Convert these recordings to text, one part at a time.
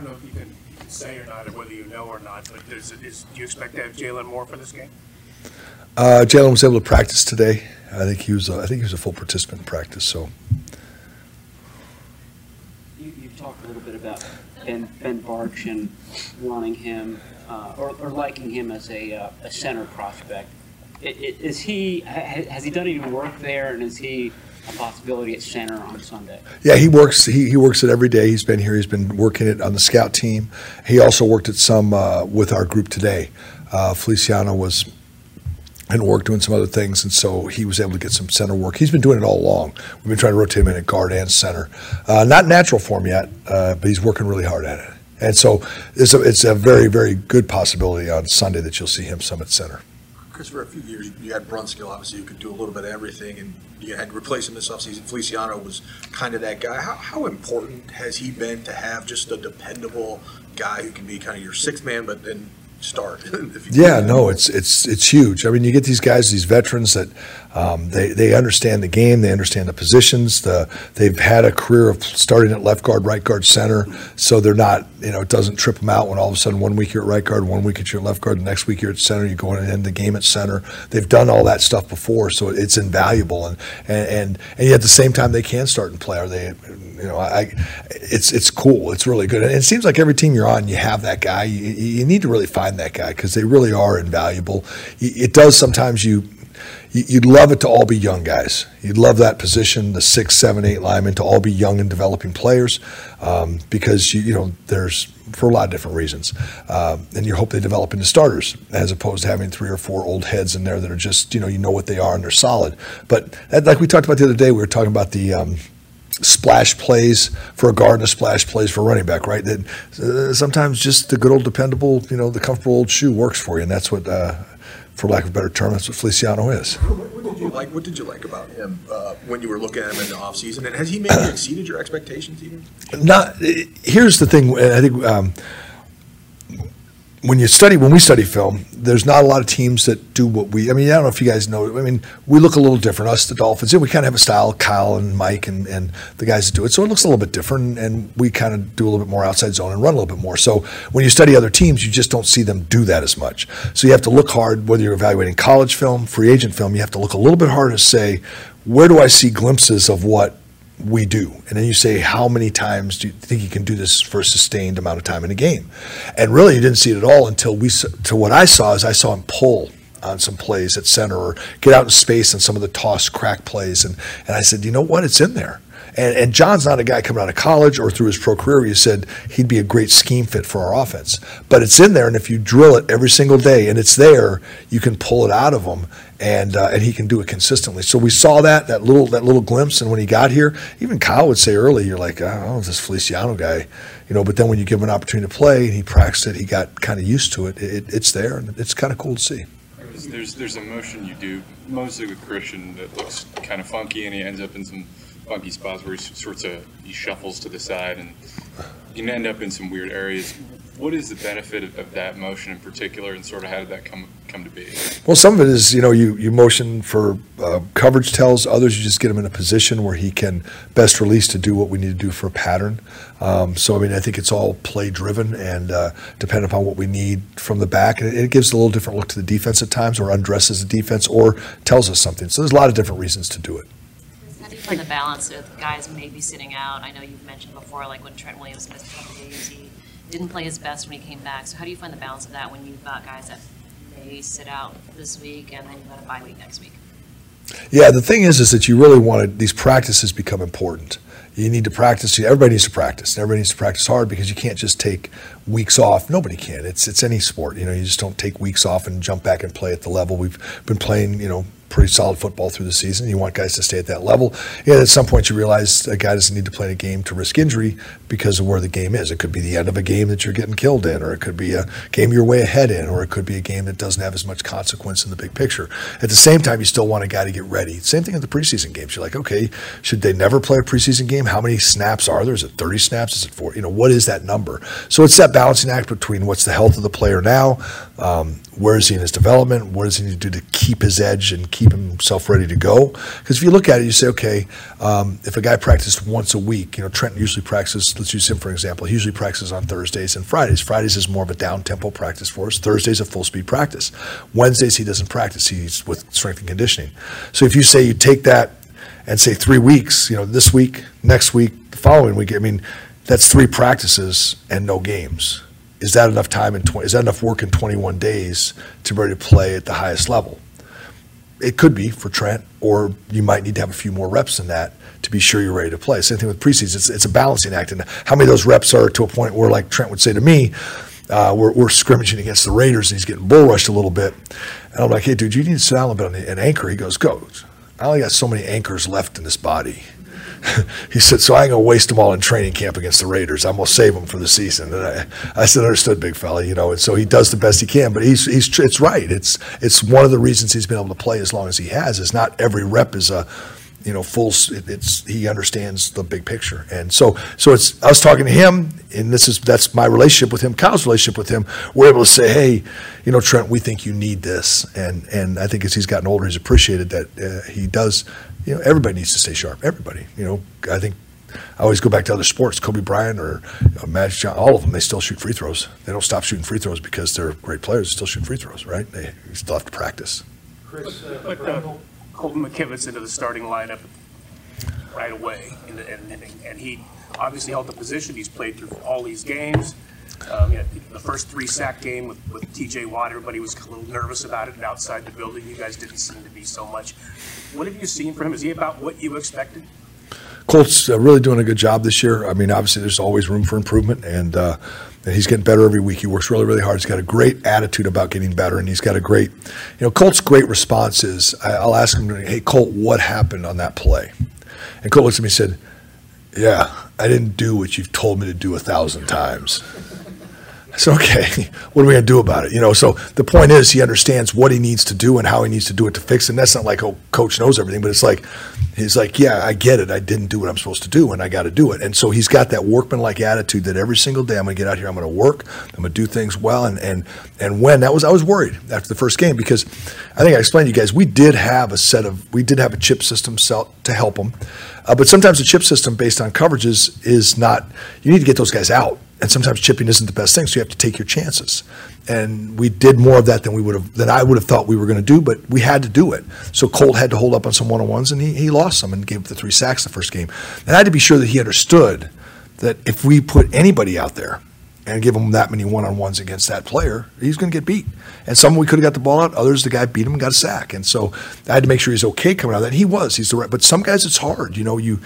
I don't know if you can say or not, or whether you know or not, but is, is, do you expect to have Jaylon Moore for this game? Uh, Jaylon was able to practice today. I think he was. A, I think he was a full participant in practice. So You, you've talked a little bit about Ben, ben Bartch and wanting him uh, or, or liking him as a, uh, a center prospect. I- i- Is he has he done any work there, and is he a possibility at center on Sunday? yeah, he works. He, he works it every day. He's been here. He's been working it on the scout team. He also worked at some uh, with our group today. Uh, Feliciano was and work doing some other things, and so he was able to get some center work. He's been doing it all along. We've been trying to rotate him in at guard and center. Uh, not natural for him yet, uh, but he's working really hard at it. And so it's a, it's a very, very good possibility on Sunday that you'll see him some at center. Chris, for a few years, you had Brunskill, obviously, who could do a little bit of everything, and you had to replace him this offseason. Feliciano was kind of that guy. How, how important has he been to have just a dependable guy who can be kind of your sixth man, but then start? Yeah, no, it's it's it's huge. I mean, you get these guys, these veterans that um, they they understand the game, they understand the positions. The they've had a career of starting at left guard, right guard, center, so they're not you know it doesn't trip them out when all of a sudden one week you're at right guard, one week you're at left guard, the next week you're at center. You go in and end the game at center. They've done all that stuff before, so it's invaluable. And and and, and yet at the same time they can start and play. Are they? You know, I, it's it's cool. It's really good. And it seems like every team you're on, you have that guy. You, you need to really find that guy because they really are invaluable. It does sometimes you- you'd love it to all be young guys. You'd love that position, the six, seven, eight linemen, to all be young and developing players, um, because you, you know there's for a lot of different reasons, um, and you hope they develop into starters as opposed to having three or four old heads in there that are just you know you know what they are and they're solid. But that, like we talked about the other day, we were talking about the. Um, splash plays for a guard and a splash plays for a running back, right? That uh, sometimes just the good old dependable, you know, the comfortable old shoe works for you, and that's what, uh, for lack of a better term, that's what Feliciano is. What did you like? What did you like about him uh, when you were looking at him in the offseason? And has he maybe exceeded your expectations even? Not here's the thing. I think um, when you study, when we study film, there's not a lot of teams that do what we. I mean, I don't know if you guys know. I mean, we look a little different. Us, the Dolphins, we kind of have a style. Kyle and Mike and, and the guys that do it, so it looks a little bit different. And we kind of do a little bit more outside zone and run a little bit more. So when you study other teams, you just don't see them do that as much. So you have to look hard. Whether you're evaluating college film, free agent film, you have to look a little bit harder to say, where do I see glimpses of what we do. And then you say, how many times do you think you can do this for a sustained amount of time in a game? And really, you didn't see it at all until we, to what I saw is I saw him pull on some plays at center or get out in space on some of the toss crack plays. And, and I said, you know what? It's in there. And, and Jon's not a guy coming out of college or through his pro career. You said he'd be a great scheme fit for our offense. But it's in there, and if you drill it every single day and it's there, you can pull it out of him, and uh, and he can do it consistently. So we saw that that little that little glimpse, and when he got here, even Kyle would say early, you're like, know, this Feliciano guy, you know. But then when you give him an opportunity to play, and he practiced it, he got kind of used to it. it. It's there, and it's kind of cool to see. There's there's a motion you do mostly with Christian that looks kind of funky, and he ends up in some funky spots where he sorts of he shuffles to the side, and you can end up in some weird areas. What is the benefit of, that motion in particular, and sort of how did that come come to be? Well, some of it is, you know, you, you motion for uh, coverage tells, others you just get him in a position where he can best release to do what we need to do for a pattern. Um, so, I mean, I think it's all play driven and uh, upon what we need from the back. And it, it gives a little different look to the defense at times, or undresses the defense, or tells us something. So, there's a lot of different reasons to do it. Find the balance with guys maybe sitting out? I know you've mentioned before, like when Trent Williams missed a couple days, he didn't play his best when he came back. So how do you find the balance of that when you've got guys that may sit out this week and then you've got a bye week next week? Yeah, the thing is, is that you really want to, these practices become important. You need to practice. Everybody needs to practice. Everybody needs to practice hard because you can't just take weeks off. Nobody can. It's it's any sport. You know, you just don't take weeks off and jump back and play at the level we've been playing. You know, pretty solid football through the season. You want guys to stay at that level. And at some point, you realize a guy doesn't need to play a game to risk injury because of where the game is. It could be the end of a game that you're getting killed in, or it could be a game you're way ahead in, or it could be a game that doesn't have as much consequence in the big picture. At the same time, you still want a guy to get ready. Same thing in the preseason games. You're like, okay, should they never play a preseason game? How many snaps are there? Is it 30 snaps? Is it 40? You know, what is that number? So it's that balancing act between what's the health of the player now, um, where is he in his development, what does he need to do to keep his edge and keep himself ready to go? Because if you look at it, you say, okay, um, if a guy practiced once a week, you know, Trent usually practices, let's use him for example, he usually practices on Thursdays and Fridays. Fridays is more of a down tempo practice for us. Thursdays a full speed practice. Wednesdays he doesn't practice, he's with strength and conditioning. So if you say you take that and say three weeks, you know, this week, next week, the following week, I mean, that's three practices and no games. Is that enough time in 20, is that enough work in 21 days to be ready to play at the highest level? It could be for Trent, or you might need to have a few more reps than that to be sure you're ready to play. Same thing with preseason. It's, it's a balancing act. And how many of those reps are to a point where, like Trent would say to me, uh, we're, we're scrimmaging against the Raiders and he's getting bull rushed a little bit. And I'm like, hey, dude, you need to sit down a bit on the, an anchor. He goes, go. I only got so many anchors left in this body. he said, so I ain't gonna waste them all in training camp against the Raiders. I'm gonna save them for the season. And I, I said, understood, big fella. You know, and so he does the best he can. But he's he's it's right. It's it's one of the reasons he's been able to play as long as he has. Is not every rep is a you know, full. It's he understands the big picture, and so so it's us talking to him, and this is that's my relationship with him, Kyle's relationship with him. We're able to say, hey, you know, Trent, we think you need this, and and I think as he's gotten older, he's appreciated that uh, he does. You know, everybody needs to stay sharp. Everybody, you know, I think I always go back to other sports. Kobe Bryant or you know, Magic John, all of them, they still shoot free throws. They don't stop shooting free throws because they're great players. They still shoot free throws, right? They still have to practice. Chris, uh, but, uh, Colton McKivitz into the starting lineup right away, and, and, and he obviously held the position. He's played through all these games. Um, the first three sack game with, with TJ Watt, everybody was a little nervous about it, and outside the building, you guys didn't seem to be so much. What have you seen from him? Is he about what you expected? Colt's really doing a good job this year. I mean, obviously, there's always room for improvement, and, uh, and he's getting better every week. He works really, really hard. He's got a great attitude about getting better, and he's got a great, you know, Colt's great response is I, will ask him, hey, Colt, what happened on that play? And Colt looks at me and said, Yeah, I didn't do what you've told me to do a thousand times. Said, okay, what are we going to do about it? You know, so the point is he understands what he needs to do and how he needs to do it to fix it. And that's not like, oh, coach knows everything, but it's like, he's like, yeah, I get it. I didn't do what I'm supposed to do and I got to do it. And so he's got that workmanlike attitude that every single day I'm going to get out here, I'm going to work, I'm going to do things well. And, and, and when that was, I was worried after the first game because I think I explained to you guys, we did have a set of, we did have a chip system to help him. Uh, but sometimes the chip system based on coverages is not, you need to get those guys out and sometimes chipping isn't the best thing, so you have to take your chances. And we did more of that than we would have than I would have thought we were going to do, but we had to do it. So Colt had to hold up on some one on ones, and he, he lost some and gave up the three sacks the first game. And I had to be sure that he understood that if we put anybody out there and give him that many one on ones against that player, he's going to get beat. And some we could have got the ball out, others the guy beat him and got a sack. And so I had to make sure he's okay coming out of that. And he was. He's the right. But some guys it's hard. You know, you,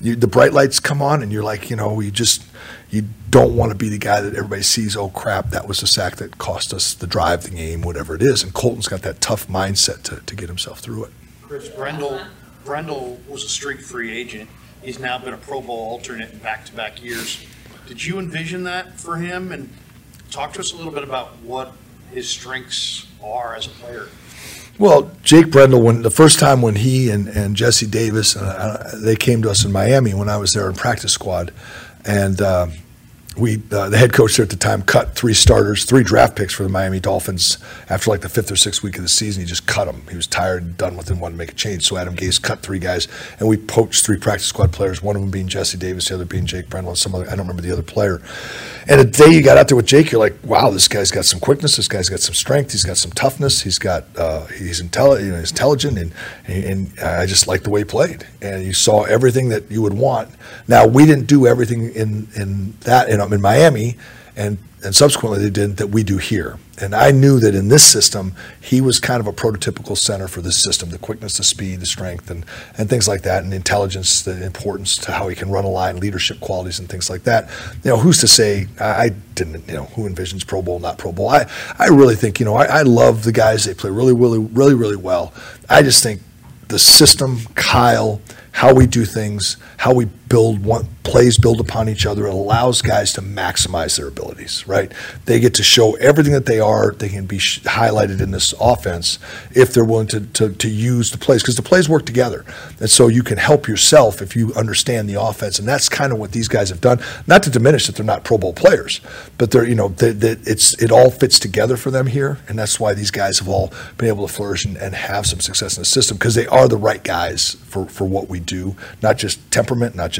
you the bright lights come on, and you're like, you know, you just you don't want to be the guy that everybody sees, oh crap, that was the sack that cost us the drive, the game, whatever it is. And Colton's got that tough mindset to, to get himself through it. Chris Brendel, Brendel was a street free agent. He's now been a Pro Bowl alternate in back to back years. Did you envision that for him? And talk to us a little bit about what his strengths are as a player. Well, Jake Brendel, when the first time when he and, and Jesse Davis, uh, they came to us in Miami when I was there in practice squad, and uh, we uh, the head coach there at the time cut three starters, three draft picks for the Miami Dolphins after like the fifth or sixth week of the season. He just cut them. He was tired and done with it and wanted to make a change. So Adam Gase cut three guys, and we poached three practice squad players. One of them being Jesse Davis, the other being Jake Brendel, and some other I don't remember the other player. And the day you got out there with Jake, you're like, wow, this guy's got some quickness. This guy's got some strength. He's got some toughness. He's got uh, he's intelligent. You know, he's intelligent, and and I just like the way he played. And you saw everything that you would want. Now we didn't do everything in in that in, in Miami and and subsequently they did that we do here. And I knew that in this system, he was kind of a prototypical center for this system: the quickness, the speed, the strength, and and things like that, and intelligence, the importance to how he can run a line, leadership qualities, and things like that. You know, who's to say? I, I didn't. You know, who envisions Pro Bowl, not Pro Bowl? I I really think you know I, I love the guys. They play really, really, really, really well. I just think the system, Kyle how we do things, how we build one, plays build upon each other. It allows guys to maximize their abilities, right? They get to show everything that they are. They can be sh- highlighted in this offense if they're willing to, to, to use the plays because the plays work together. And so you can help yourself if you understand the offense. And that's kind of what these guys have done. Not to diminish that they're not Pro Bowl players, but they're, you know, they, they, it's, it all fits together for them here. And that's why these guys have all been able to flourish and, and have some success in the system because they are the right guys for, for what we do, not just temperament, not just